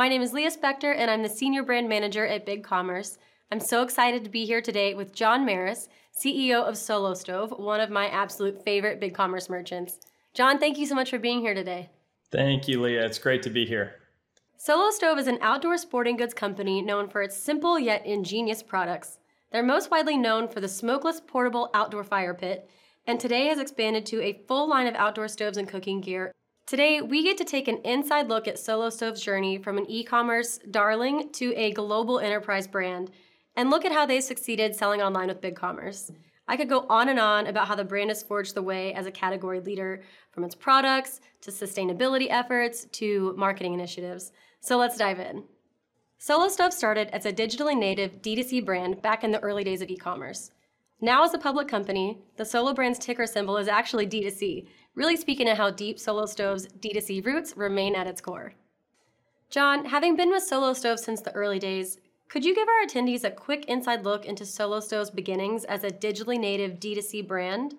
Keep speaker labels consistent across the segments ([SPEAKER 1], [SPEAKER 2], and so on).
[SPEAKER 1] My name is Leah Spector, and I'm the Senior Brand Manager at Big Commerce. I'm so excited to be here today with John Merris, CEO of Solo Stove, one of my absolute favorite Big Commerce merchants. John, thank you so much for being here today.
[SPEAKER 2] Thank you, Leah. It's great to be here.
[SPEAKER 1] Solo Stove is an outdoor sporting goods company known for its simple yet ingenious products. They're most widely known for the smokeless portable outdoor fire pit, and today has expanded to a full line of outdoor stoves and cooking gear. Today, we get to take an inside look at Solo Stove's journey from an e commerce darling to a global enterprise brand, and look at how they succeeded selling online with BigCommerce. I could go on and on about how the brand has forged the way as a category leader from its products to sustainability efforts to marketing initiatives. So let's dive in. Solo Stove started as a digitally native D2C brand back in the early days of e commerce. Now, as a public company, the Solo brand's ticker symbol is actually D2C, really speaking to how deep Solo Stove's D2C roots remain at its core. John, having been with Solo Stove since the early days, could you give our attendees a quick inside look into Solo Stove's beginnings as a digitally native D2C brand?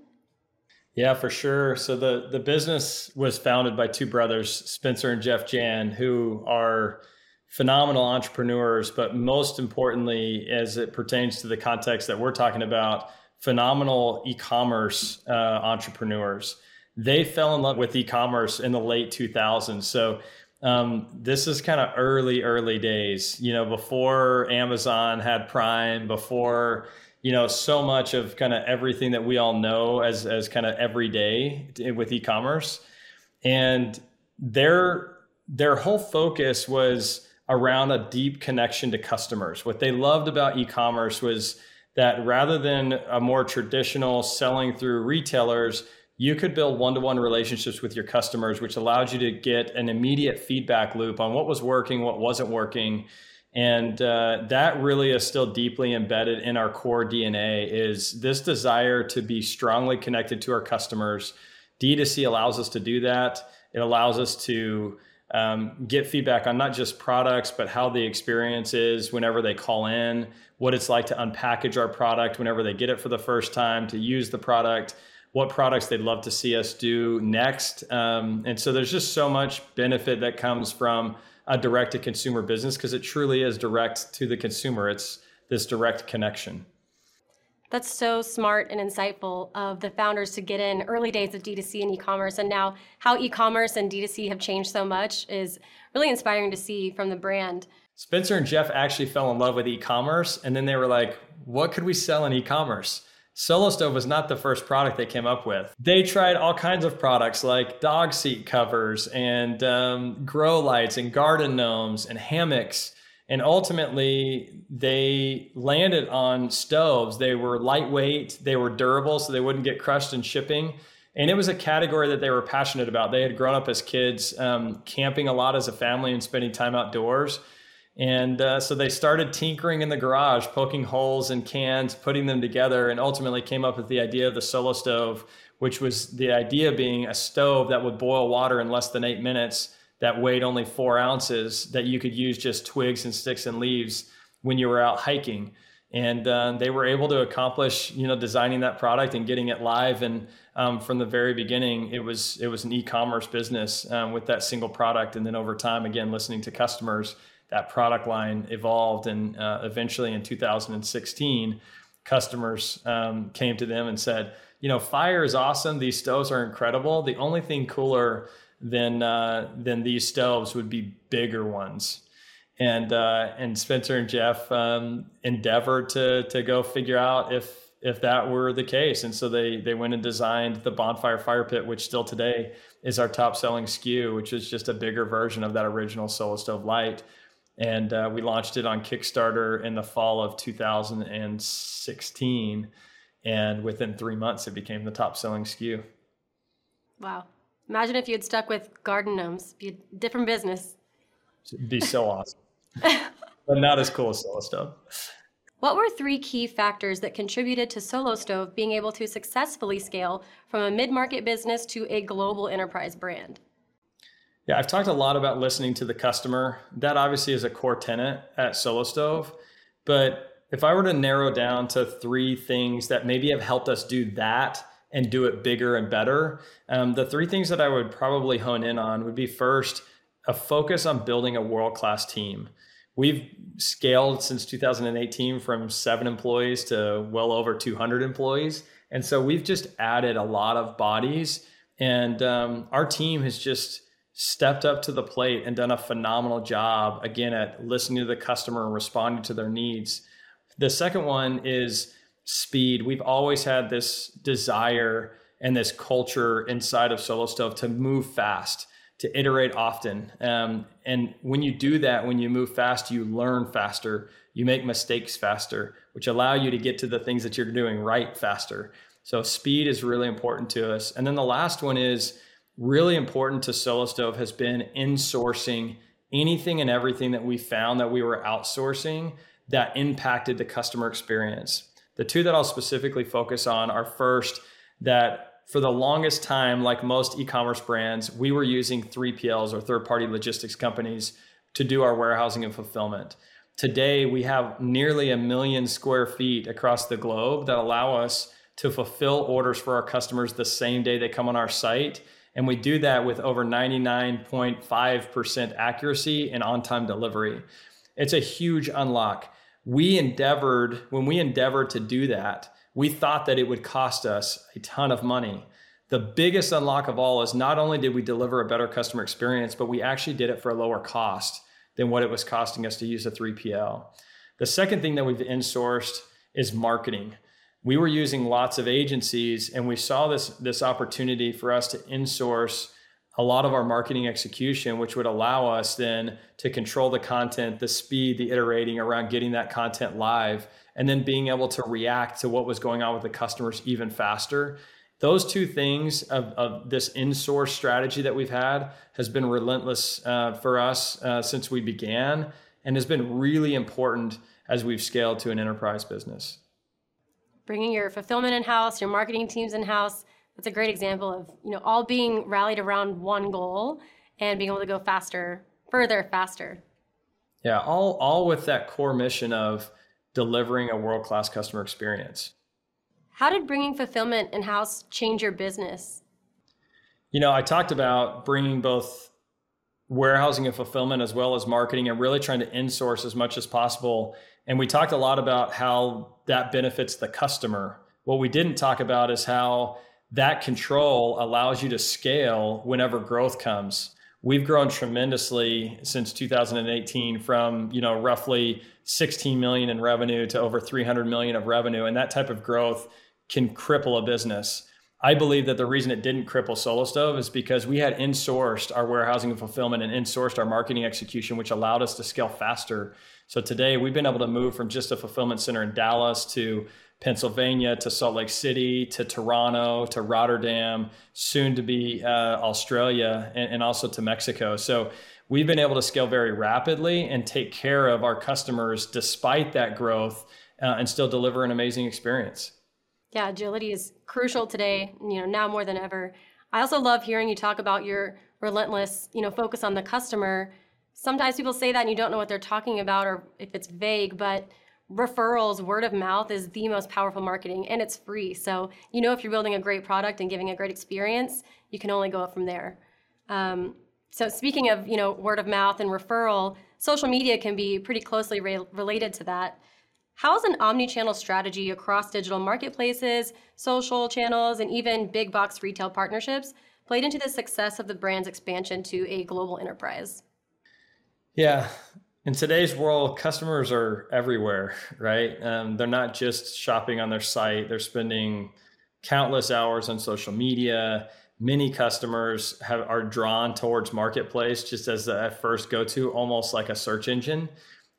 [SPEAKER 2] Yeah, for sure. So the the business was founded by two brothers, Spencer and Jeff Jan, who are phenomenal entrepreneurs, but most importantly, as it pertains to the context that we're talking about, phenomenal e-commerce uh, entrepreneurs. They fell in love with e-commerce in the late 2000s. So um, this is kind of early, early days. You know, before Amazon had Prime, before you know so much of kind of everything that we all know as as kind of everyday with e-commerce and their their whole focus was around a deep connection to customers what they loved about e-commerce was that rather than a more traditional selling through retailers you could build one-to-one relationships with your customers which allowed you to get an immediate feedback loop on what was working what wasn't working. And uh, that really is still deeply embedded in our core dna is this desire to be strongly connected to our customers. D2c allows us to do that. It allows us to um, get feedback on not just products but how the experience is whenever they call in what it's like to unpackage our product whenever they get it for the first time to use the product what products they'd love to see us do next um, and so there's just so much benefit that comes from a direct to consumer business because it truly is direct to the consumer. It's this direct connection.
[SPEAKER 1] That's so smart and insightful of the founders to get in early days of D2C and e-commerce and now how e-commerce and D2C have changed so much is really inspiring to see from the brand.
[SPEAKER 2] Spencer and Jeff actually fell in love with e-commerce and then they were like, what could we sell in e-commerce? Solo Stove was not the first product they came up with. They tried all kinds of products like dog seat covers and um, grow lights and garden gnomes and hammocks. And ultimately, they landed on stoves. They were lightweight, they were durable, so they wouldn't get crushed in shipping. And it was a category that they were passionate about. They had grown up as kids, um, camping a lot as a family and spending time outdoors. And uh, so they started tinkering in the garage, poking holes in cans, putting them together, and ultimately came up with the idea of the solo stove, which was the idea being a stove that would boil water in less than eight minutes, that weighed only four ounces, that you could use just twigs and sticks and leaves when you were out hiking. And uh, they were able to accomplish, you know, designing that product and getting it live. And um, from the very beginning, it was it was an e-commerce business um, with that single product. And then over time, again, listening to customers that product line evolved. And uh, eventually in 2016, customers um, came to them and said, you know, fire is awesome. These stoves are incredible. The only thing cooler than uh, than these stoves would be bigger ones. And uh, and Spencer and Jeff um, endeavored to to go figure out if if that were the case. And so they they went and designed the bonfire fire pit, which still today is our top selling SKU, which is just a bigger version of that original Solo Stove Lite and uh, we launched it on Kickstarter in the fall of 2016. And within three months, it became the top selling SKU.
[SPEAKER 1] Wow. Imagine if you had stuck with garden gnomes, be a different business.
[SPEAKER 2] It'd be so awesome. but not as cool as Solo Stove.
[SPEAKER 1] What were three key factors that contributed to Solo Stove being able to successfully scale from a mid market business to a global enterprise brand?
[SPEAKER 2] Yeah, I've talked a lot about listening to the customer. That obviously is a core tenant at Solo Stove. But if I were to narrow down to three things that maybe have helped us do that and do it bigger and better, um, the three things that I would probably hone in on would be first, a focus on building a world class team. We've scaled since 2018 from seven employees to well over 200 employees. And so we've just added a lot of bodies. And um, our team has just stepped up to the plate and done a phenomenal job, again, at listening to the customer and responding to their needs. The second one is speed. We've always had this desire and this culture inside of Solo Stove to move fast to iterate often. Um, and when you do that, when you move fast, you learn faster, you make mistakes faster, which allow you to get to the things that you're doing right faster. So speed is really important to us. And then the last one is really important to Solo Stove has been insourcing anything and everything that we found that we were outsourcing that impacted the customer experience. The two that I'll specifically focus on are first that for the longest time, like most e commerce brands, we were using 3PLs or third party logistics companies to do our warehousing and fulfillment. Today, we have nearly a million square feet across the globe that allow us to fulfill orders for our customers the same day they come on our site. And we do that with over 99.5% accuracy and on time delivery. It's a huge unlock. We endeavored, when we endeavored to do that, we thought that it would cost us a ton of money. The biggest unlock of all is not only did we deliver a better customer experience, but we actually did it for a lower cost than what it was costing us to use a 3PL. The second thing that we've insourced is marketing. We were using lots of agencies and we saw this, this opportunity for us to insource a lot of our marketing execution, which would allow us then to control the content, the speed, the iterating around getting that content live and then being able to react to what was going on with the customers even faster. Those two things of, of this in-source strategy that we've had has been relentless uh, for us uh, since we began and has been really important as we've scaled to an enterprise business.
[SPEAKER 1] Bringing your fulfillment in-house, your marketing teams in-house, that's a great example of you know all being rallied around one goal and being able to go faster, further, faster.
[SPEAKER 2] Yeah, all all with that core mission of delivering a world class customer experience.
[SPEAKER 1] How did bringing fulfillment in house change your business?
[SPEAKER 2] You know, I talked about bringing both warehousing and fulfillment as well as marketing and really trying to insource as much as possible. And we talked a lot about how that benefits the customer. What we didn't talk about is how that control allows you to scale whenever growth comes we've grown tremendously since 2018 from you know roughly 16 million in revenue to over 300 million of revenue and that type of growth can cripple a business i believe that the reason it didn't cripple solo stove is because we had insourced our warehousing and fulfillment and insourced our marketing execution which allowed us to scale faster so today we've been able to move from just a fulfillment center in dallas to Pennsylvania to Salt Lake City to Toronto to Rotterdam, soon to be uh, Australia, and, and also to Mexico. So we've been able to scale very rapidly and take care of our customers despite that growth uh, and still deliver an amazing experience.
[SPEAKER 1] Yeah, agility is crucial today, you know, now more than ever. I also love hearing you talk about your relentless, you know, focus on the customer. Sometimes people say that and you don't know what they're talking about or if it's vague, but referrals, word of mouth is the most powerful marketing and it's free. So, you know, if you're building a great product and giving a great experience, you can only go up from there. Um, so, speaking of, you know, word of mouth and referral, social media can be pretty closely re- related to that. How is an omni-channel strategy across digital marketplaces, social channels, and even big box retail partnerships played into the success of the brand's expansion to a global enterprise?
[SPEAKER 2] Yeah, in today's world, customers are everywhere, right? Um, they're not just shopping on their site, they're spending countless hours on social media. Many customers have, are drawn towards Marketplace just as the first go to, almost like a search engine.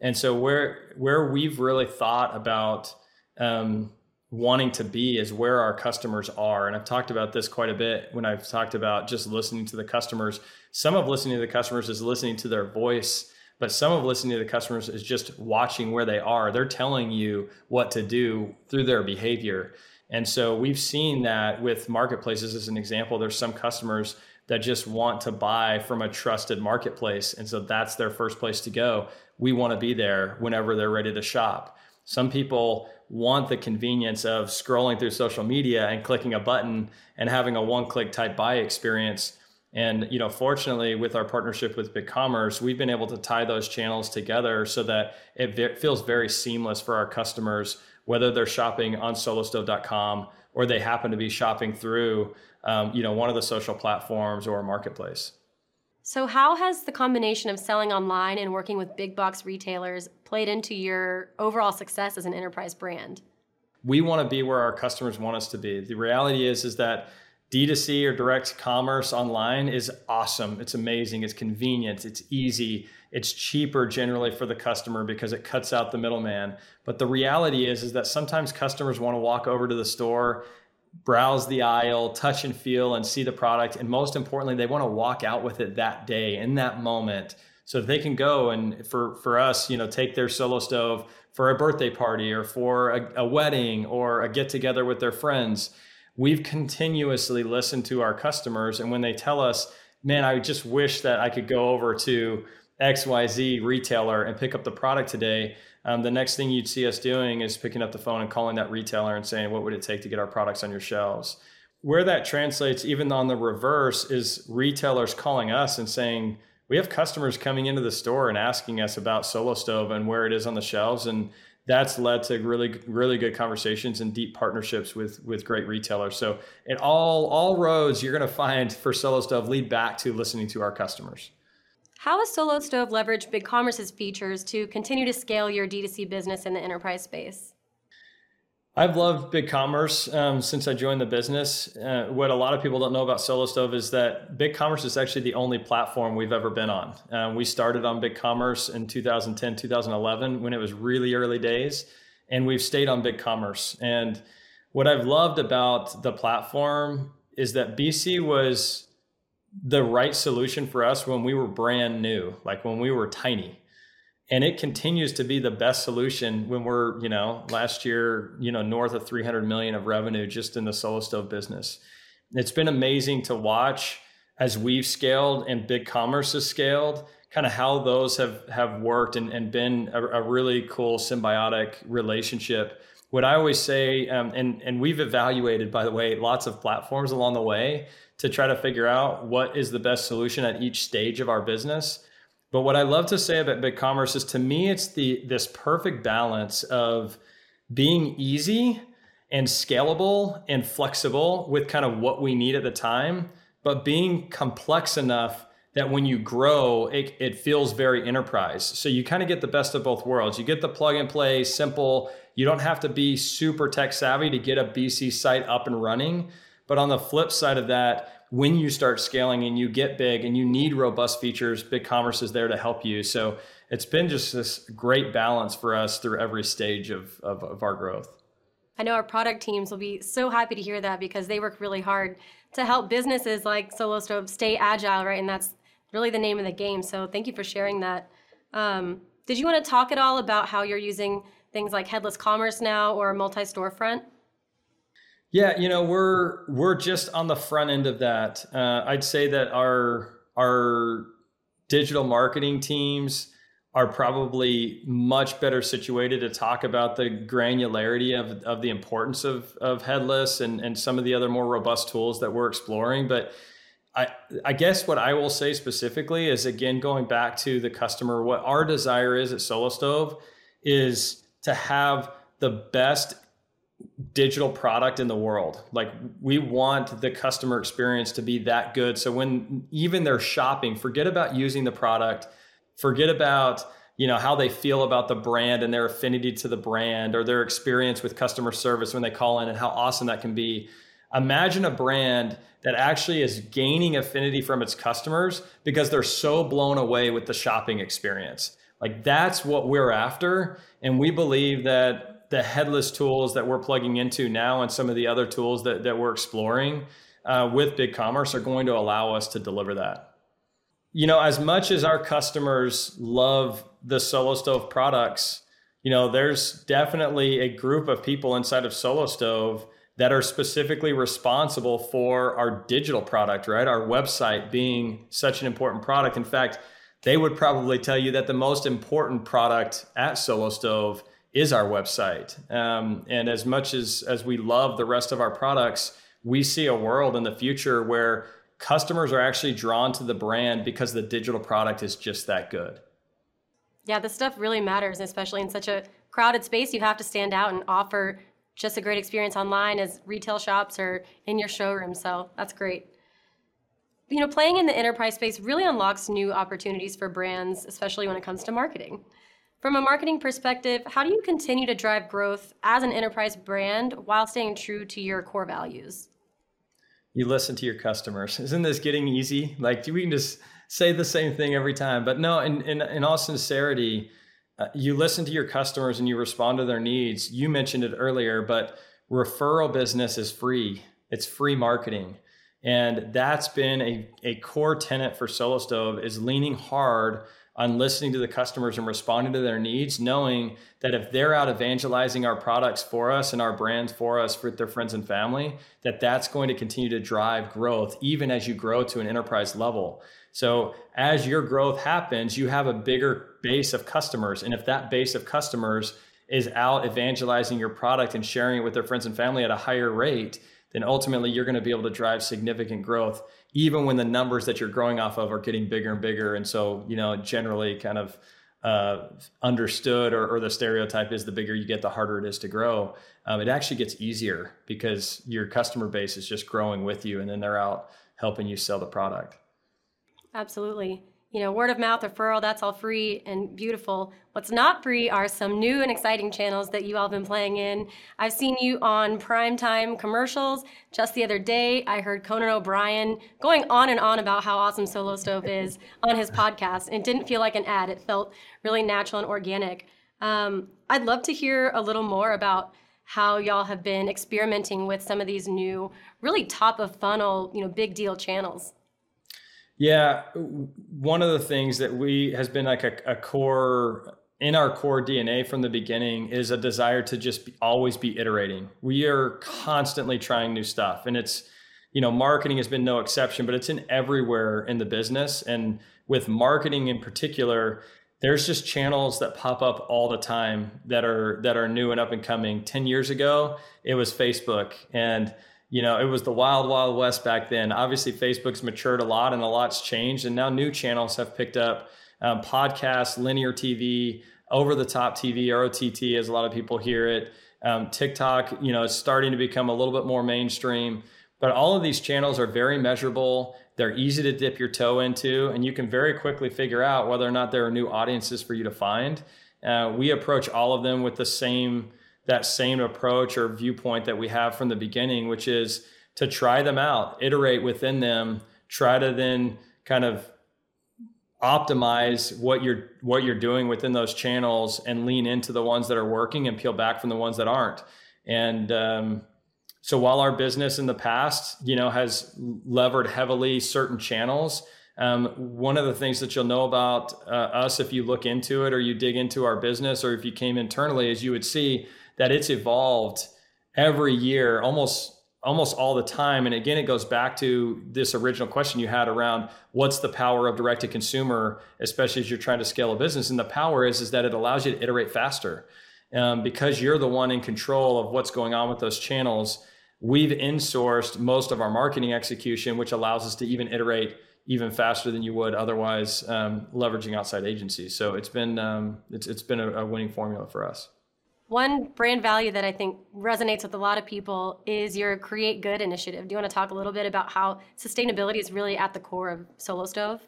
[SPEAKER 2] And so, where, where we've really thought about um, wanting to be is where our customers are. And I've talked about this quite a bit when I've talked about just listening to the customers. Some of listening to the customers is listening to their voice but some of listening to the customers is just watching where they are. They're telling you what to do through their behavior. And so we've seen that with marketplaces as an example. There's some customers that just want to buy from a trusted marketplace. And so that's their first place to go. We want to be there whenever they're ready to shop. Some people want the convenience of scrolling through social media and clicking a button and having a one click type buy experience And you know, fortunately, with our partnership with BigCommerce, we've been able to tie those channels together so that it feels very seamless for our customers, whether they're shopping on solostove.com or they happen to be shopping through, um, you know, one of the social platforms or a marketplace.
[SPEAKER 1] So, how has the combination of selling online and working with big box retailers played into your overall success as an enterprise brand?
[SPEAKER 2] We want to be where our customers want us to be. The reality is, is that D2C or direct commerce online is awesome. It's amazing. It's convenient. It's easy. It's cheaper generally for the customer because it cuts out the middleman. But the reality is, is that sometimes customers want to walk over to the store, browse the aisle, touch and feel and see the product. And most importantly, they want to walk out with it that day in that moment so they can go and for, for us, you know, take their solo stove for a birthday party or for a, a wedding or a get together with their friends we've continuously listened to our customers. And when they tell us, man, I just wish that I could go over to XYZ retailer and pick up the product today. Um, the next thing you'd see us doing is picking up the phone and calling that retailer and saying, what would it take to get our products on your shelves? Where that translates, even on the reverse, is retailers calling us and saying, we have customers coming into the store and asking us about Solo Stove and where it is on the shelves. And that's led to really really good conversations and deep partnerships with with great retailers so in all all roads you're going to find for solo stove lead back to listening to our customers
[SPEAKER 1] how has solo stove leveraged BigCommerce's features to continue to scale your d2c business in the enterprise space
[SPEAKER 2] I've loved BigCommerce um, since I joined the business. Uh, what a lot of people don't know about Solo Stove is that BigCommerce is actually the only platform we've ever been on. Uh, we started on BigCommerce in 2010, 2011 when it was really early days, and we've stayed on BigCommerce. And what I've loved about the platform is that BC was the right solution for us when we were brand new, like when we were tiny. And it continues to be the best solution when we're you know last year you know north of 300 million of revenue just in the solo stove business. It's been amazing to watch as we've scaled and big commerce has scaled kind of how those have have worked and, and been a, a really cool symbiotic relationship. What i always say um, and and we've evaluated by the way lots of platforms along the way to try to figure out what is the best solution at each stage of our business but what I love to say about BigCommerce is to me, it's the this perfect balance of being easy and scalable and flexible with kind of what we need at the time, but being complex enough that when you grow, it, it feels very enterprise. So you kind of get the best of both worlds. You get the plug and play, simple. You don't have to be super tech savvy to get a BC site up and running. But on the flip side of that, when you start scaling and you get big and you need robust features, BigCommerce is there to help you. So it's been just this great balance for us through every stage of, of, of our growth.
[SPEAKER 1] I know our product teams will be so happy to hear that because they work really hard to help businesses like Solo Stove stay agile, right? And that's really the name of the game. So thank you for sharing that. Um, did you want to talk at all about how you're using things like headless commerce now or multi storefront?
[SPEAKER 2] Yeah, you know, we're we're just on the front end of that. Uh, I'd say that our our digital marketing teams are probably much better situated to talk about the granularity of, of the importance of, of headless and, and some of the other more robust tools that we're exploring. But I, I guess what I will say specifically is again, going back to the customer, what our desire is at Solo Stove is to have the best digital product in the world. Like we want the customer experience to be that good. So when even they're shopping, forget about using the product, forget about you know how they feel about the brand and their affinity to the brand or their experience with customer service when they call in and how awesome that can be. Imagine a brand that actually is gaining affinity from its customers because they're so blown away with the shopping experience. Like that's what we're after and we believe that the headless tools that we're plugging into now and some of the other tools that, that we're exploring uh, with BigCommerce are going to allow us to deliver that. You know, as much as our customers love the Solo Stove products, you know, there's definitely a group of people inside of Solo Stove that are specifically responsible for our digital product, right? Our website being such an important product. In fact, they would probably tell you that the most important product at Solo Stove is our website. Um, and as much as as we love the rest of our products, we see a world in the future where customers are actually drawn to the brand because the digital product is just that good.
[SPEAKER 1] Yeah, this stuff really matters, especially in such a crowded space. You have to stand out and offer just a great experience online as retail shops or in your showroom. So that's great. You know, playing in the enterprise space really unlocks new opportunities for brands, especially when it comes to marketing. From a marketing perspective, how do you continue to drive growth as an enterprise brand while staying true to your core values?
[SPEAKER 2] You listen to your customers. Isn't this getting easy? Like, we can just say the same thing every time. But no, in, in, in all sincerity, uh, you listen to your customers and you respond to their needs. You mentioned it earlier, but referral business is free. It's free marketing. And that's been a, a core tenet for Solo Stove is leaning hard on listening to the customers and responding to their needs, knowing that if they're out evangelizing our products for us and our brands for us with their friends and family, that that's going to continue to drive growth even as you grow to an enterprise level. So as your growth happens, you have a bigger base of customers. And if that base of customers is out evangelizing your product and sharing it with their friends and family at a higher rate, then ultimately you're going to be able to drive significant growth, even when the numbers that you're growing off of are getting bigger and bigger. And so, you know, generally kind of uh, understood or, or, the stereotype is the bigger you get, the harder it is to grow. Um, it actually gets easier because your customer base is just growing with you and then they're out helping you sell the product.
[SPEAKER 1] Absolutely you know, word of mouth referral, that's all free and beautiful. What's not free are some new and exciting channels that you all have been playing in. I've seen you on primetime commercials. Just the other day, I heard Conan O'Brien going on and on about how awesome Solo Stove is on his podcast. It didn't feel like an ad, it felt really natural and organic. Um, I'd love to hear a little more about how y'all have been experimenting with some of these new, really top of funnel, you know, big deal channels.
[SPEAKER 2] Yeah, one of the things that we has been like a, a core in our core DNA from the beginning is a desire to just be, always be iterating. We are constantly trying new stuff, and it's you know marketing has been no exception, but it's in everywhere in the business, and with marketing in particular. There's just channels that pop up all the time that are that are new and up and coming. Ten years ago, it was Facebook, and you know, it was the wild, wild west back then. Obviously, Facebook's matured a lot and a lot's changed, and now new channels have picked up um, podcasts, linear TV, over the top TV, or OTT, as a lot of people hear it. Um, TikTok, you know, is starting to become a little bit more mainstream. But all of these channels are very measurable. They're easy to dip your toe into, and you can very quickly figure out whether or not there are new audiences for you to find. Uh, we approach all of them with the same that same approach or viewpoint that we have from the beginning, which is to try them out, iterate within them, try to then kind of optimize what you're what you're doing within those channels and lean into the ones that are working and peel back from the ones that aren't. And um, so while our business in the past, you know, has levered heavily certain channels, um, one of the things that you'll know about uh, us if you look into it or you dig into our business or if you came internally is you would see that it's evolved every year, almost almost all the time. And again, it goes back to this original question you had around what's the power of direct to consumer, especially as you're trying to scale a business. And the power is is that it allows you to iterate faster. Um, because you're the one in control of what's going on with those channels. We've insourced most of our marketing execution, which allows us to even iterate even faster than you would otherwise um, leveraging outside agencies. So it's been um, it's it's been a, a winning formula for us.
[SPEAKER 1] One brand value that I think resonates with a lot of people is your Create Good initiative. Do you want to talk a little bit about how sustainability is really at the core of Solo Stove?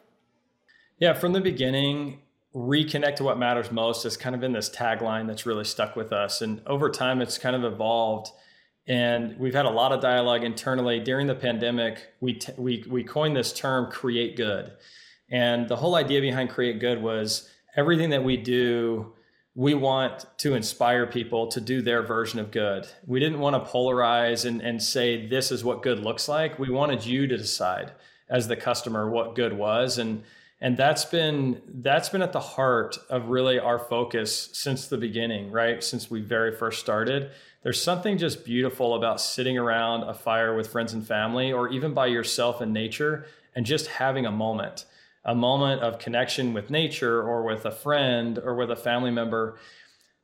[SPEAKER 2] Yeah, from the beginning, reconnect to what matters most has kind of been this tagline that's really stuck with us. And over time, it's kind of evolved. And we've had a lot of dialogue internally during the pandemic. We, t- we, we coined this term create good. And the whole idea behind create good was everything that we do we want to inspire people to do their version of good. We didn't want to polarize and, and say this is what good looks like. We wanted you to decide as the customer what good was. And and that's been that's been at the heart of really our focus since the beginning, right? Since we very first started. There's something just beautiful about sitting around a fire with friends and family or even by yourself in nature and just having a moment a moment of connection with nature or with a friend or with a family member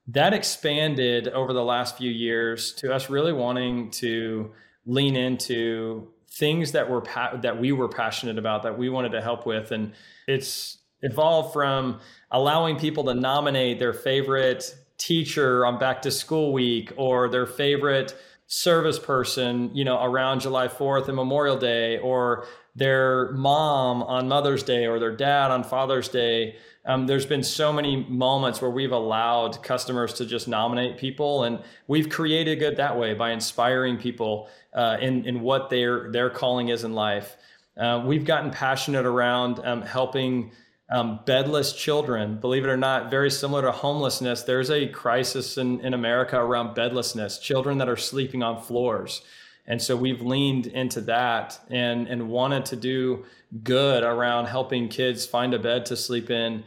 [SPEAKER 2] that expanded over the last few years to us really wanting to lean into things that were pa- that we were passionate about that we wanted to help with. And it's evolved from allowing people to nominate their favorite teacher on back to school week or their favorite service person, you know, around July 4th and Memorial Day, or their mom on Mother's Day, or their dad on Father's Day. Um, there's been so many moments where we've allowed customers to just nominate people, and we've created good that way by inspiring people uh, in in what their their calling is in life. Uh, we've gotten passionate around um, helping um, bedless children. Believe it or not, very similar to homelessness, there's a crisis in, in America around bedlessness, children that are sleeping on floors. And so we've leaned into that and, and wanted to do good around helping kids find a bed to sleep in.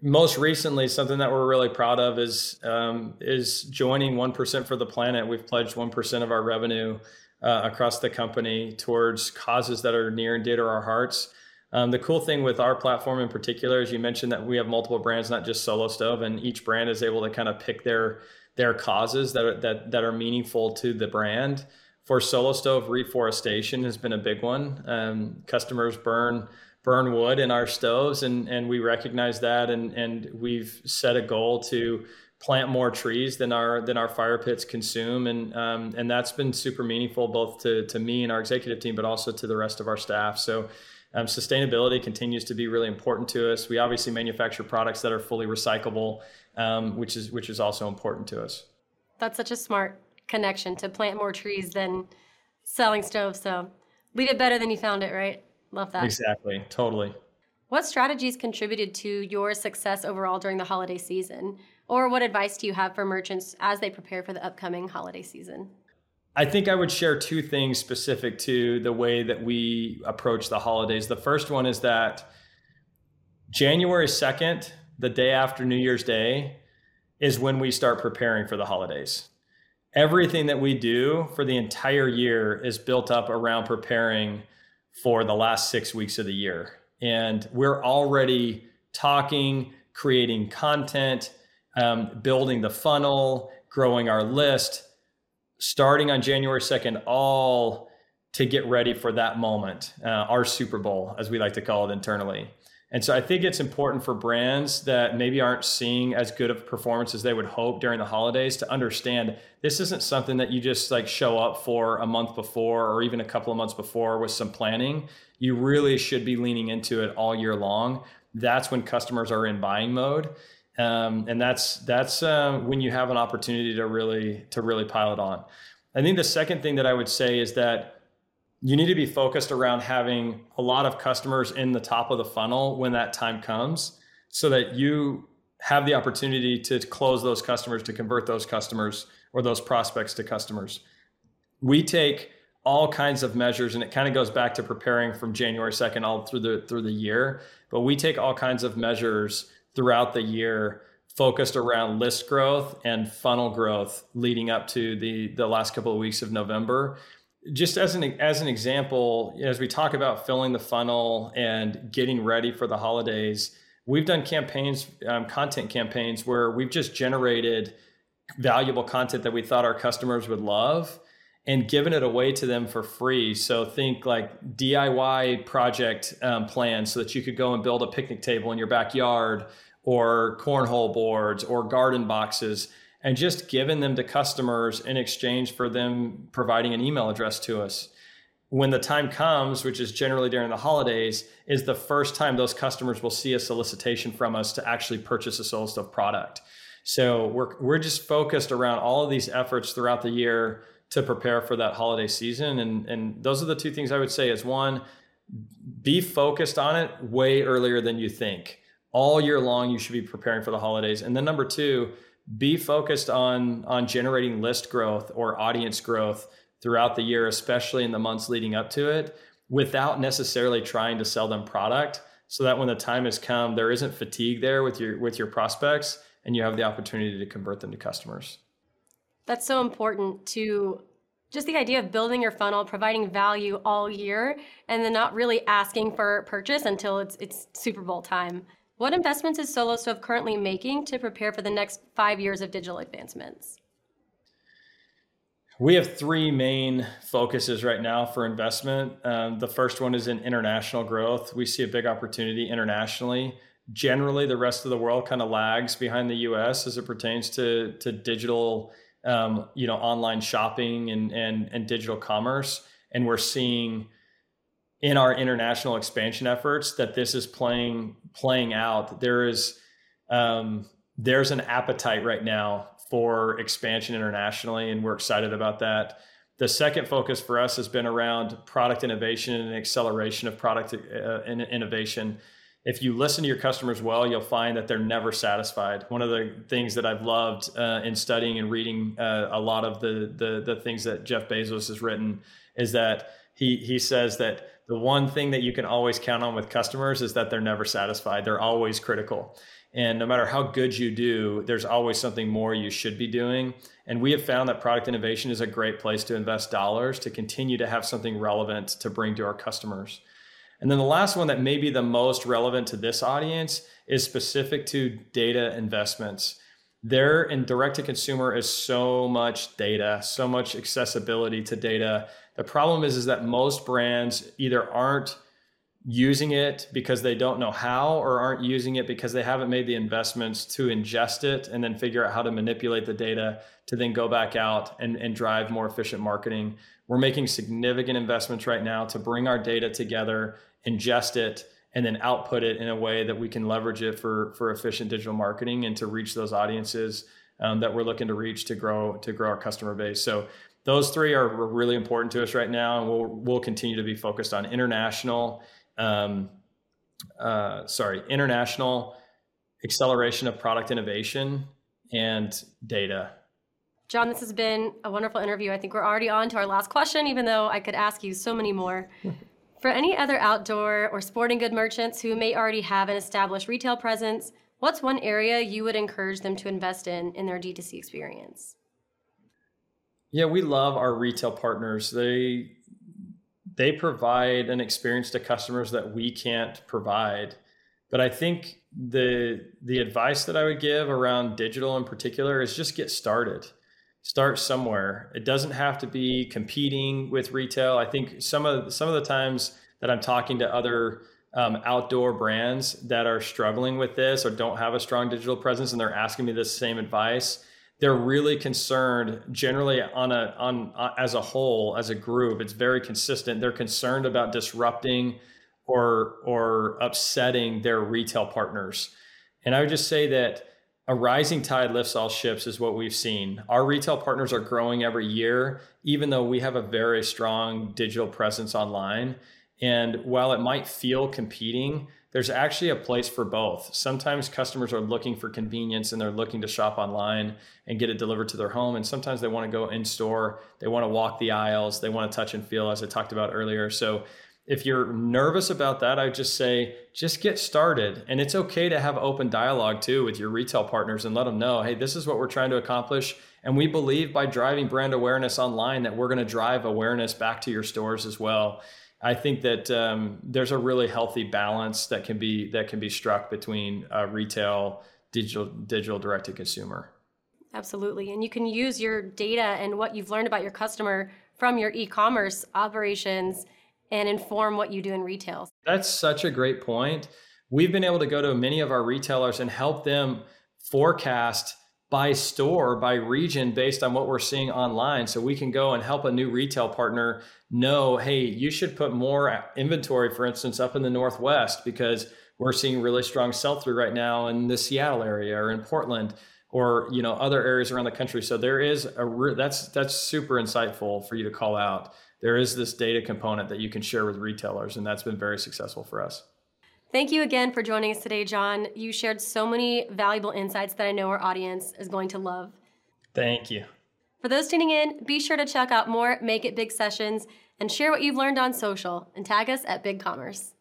[SPEAKER 2] Most recently, something that we're really proud of is um, is joining 1% for the planet. We've pledged 1% of our revenue uh, across the company towards causes that are near and dear to our hearts. Um, the cool thing with our platform in particular is you mentioned that we have multiple brands, not just Solo Stove, and each brand is able to kind of pick their their causes that are, that that are meaningful to the brand. For Solo Stove, reforestation has been a big one. Um, customers burn burn wood in our stoves, and and we recognize that, and and we've set a goal to plant more trees than our than our fire pits consume, and um, and that's been super meaningful both to to me and our executive team, but also to the rest of our staff. So um, sustainability continues to be really important to us. We obviously manufacture products that are fully recyclable, um, which is which is also important to us.
[SPEAKER 1] That's such a smart connection to plant more trees than selling stoves. So leave it better than you found it, right? Love that.
[SPEAKER 2] Exactly. Totally.
[SPEAKER 1] What strategies contributed to your success overall during the holiday season? Or what advice do you have for merchants as they prepare for the upcoming holiday season?
[SPEAKER 2] I think I would share two things specific to the way that we approach the holidays. The first one is that January 2nd, the day after New Year's Day, is when we start preparing for the holidays. Everything that we do for the entire year is built up around preparing for the last six weeks of the year. And we're already talking, creating content, um, building the funnel, growing our list starting on January 2nd, all to get ready for that moment, uh, our Super Bowl, as we like to call it internally. And so I think it's important for brands that maybe aren't seeing as good of performance as they would hope during the holidays to understand this isn't something that you just like show up for a month before or even a couple of months before with some planning. You really should be leaning into it all year long. That's when customers are in buying mode um, and that's that's uh, when you have an opportunity to really to really pile it on. I think the second thing that I would say is that you need to be focused around having a lot of customers in the top of the funnel when that time comes, so that you have the opportunity to close those customers, to convert those customers or those prospects to customers. We take all kinds of measures and it kind of goes back to preparing from January 2nd all through the through the year, but we take all kinds of measures throughout the year focused around list growth and funnel growth leading up to the the last couple of weeks of November. Just as an as an example, as we talk about filling the funnel and getting ready for the holidays, we've done campaigns, um, content campaigns where we've just generated valuable content that we thought our customers would love and given it away to them for free. So think like DIY project um, plans so that you could go and build a picnic table in your backyard or cornhole boards or garden boxes and just giving them to customers in exchange for them providing an email address to us. When the time comes, which is generally during the holidays, is the first time those customers will see a solicitation from us to actually purchase a Solo Stove product. So we're we're just focused around all of these efforts throughout the year to prepare for that holiday season. And and those are the two things I would say is one, be focused on it way earlier than you think. All year long you should be preparing for the holidays. And then number two be focused on on generating list growth or audience growth throughout the year especially in the months leading up to it without necessarily trying to sell them product so that when the time has come there isn't fatigue there with your with your prospects and you have the opportunity to convert them to customers
[SPEAKER 1] that's so important to just the idea of building your funnel, providing value all year, and then not really asking for purchase until it's it's Super Bowl time. What investments is Solo Stove currently making to prepare for the next five years of digital advancements?
[SPEAKER 2] We have three main focuses right now for investment. Um, the first one is in international growth. We see a big opportunity internationally. Generally, the rest of the world kind of lags behind the U.S. as it pertains to to digital, um, you know, online shopping and and and digital commerce. And we're seeing in our international expansion efforts that this is playing playing out. There is um, there's an appetite right now for expansion internationally, and we're excited about that. The second focus for us has been around product innovation and acceleration of product uh, innovation. If you listen to your customers well, you'll find that they're never satisfied. One of the things that I've loved uh, in studying and reading uh, a lot of the, the the things that Jeff Bezos has written is that he he says that the one thing that you can always count on with customers is that they're never satisfied. They're always critical. And no matter how good you do, there's always something more you should be doing. And we have found that product innovation is a great place to invest dollars to continue to have something relevant to bring to our customers. And then the last one that may be the most relevant to this audience is specific to data investments. There in direct to consumer is so much data, so much accessibility to data. The problem is, is that most brands either aren't using it because they don't know how or aren't using it because they haven't made the investments to ingest it and then figure out how to manipulate the data to then go back out and, and drive more efficient marketing. We're making significant investments right now to bring our data together, ingest it, and then output it in a way that we can leverage it for, for efficient digital marketing and to reach those audiences um, that we're looking to reach to grow to grow our customer base. So those three are really important to us right now, and we'll we'll continue to be focused on international um, uh, sorry, international acceleration of product innovation and data.
[SPEAKER 1] John, this has been a wonderful interview. I think we're already on to our last question, even though I could ask you so many more. For any other outdoor or sporting good merchants who may already have an established retail presence, what's one area you would encourage them to invest in in their D2C experience?
[SPEAKER 2] Yeah, we love our retail partners. They they provide an experience to customers that we can't provide. But I think the the advice that I would give around digital in particular is just get started. Start somewhere. It doesn't have to be competing with retail. I think some of some of the times that I'm talking to other um, outdoor brands that are struggling with this or don't have a strong digital presence and they're asking me this same advice, they're really concerned generally on a on uh, as a whole as a group it's very consistent. They're concerned about disrupting or or upsetting their retail partners. And i would just say that a rising tide lifts all ships is what we've seen. Our retail partners are growing every year even though we have a very strong digital presence online. And while it might feel competing there's actually a place for both. Sometimes customers are looking for convenience and they're looking to shop online and get it delivered to their home. And sometimes they want to go in store, they want to walk the aisles, they want to touch and feel, as I talked about earlier. So if you're nervous about that, I would just say, just get started. And it's okay to have open dialogue too with your retail partners and let them know, hey, this is what we're trying to accomplish. And we believe by driving brand awareness online that we're going to drive awareness back to your stores as well. I think that um, there's a really healthy balance that can be that can be struck between uh, retail, digital, digital direct to consumer.
[SPEAKER 1] Absolutely, and you can use your data and what you've learned about your customer from your e-commerce operations and inform what you do in retail.
[SPEAKER 2] That's such a great point. We've been able to go to many of our retailers and help them forecast by store, by region, based on what we're seeing online. So we can go and help a new retail partner know, hey, you should put more inventory, for instance, up in the Northwest because we're seeing really strong sell through right now in the Seattle area or in Portland or you know other areas around the country. So there is a re- that's that's super insightful for you to call out. There is this data component that you can share with retailers, and that's been very successful for us.
[SPEAKER 1] Thank you again for joining us today, John. You shared so many valuable insights that I know our audience is going to love.
[SPEAKER 2] Thank you.
[SPEAKER 1] For those tuning in, be sure to check out more Make It Big sessions and share what you've learned on social and tag us at Big Commerce.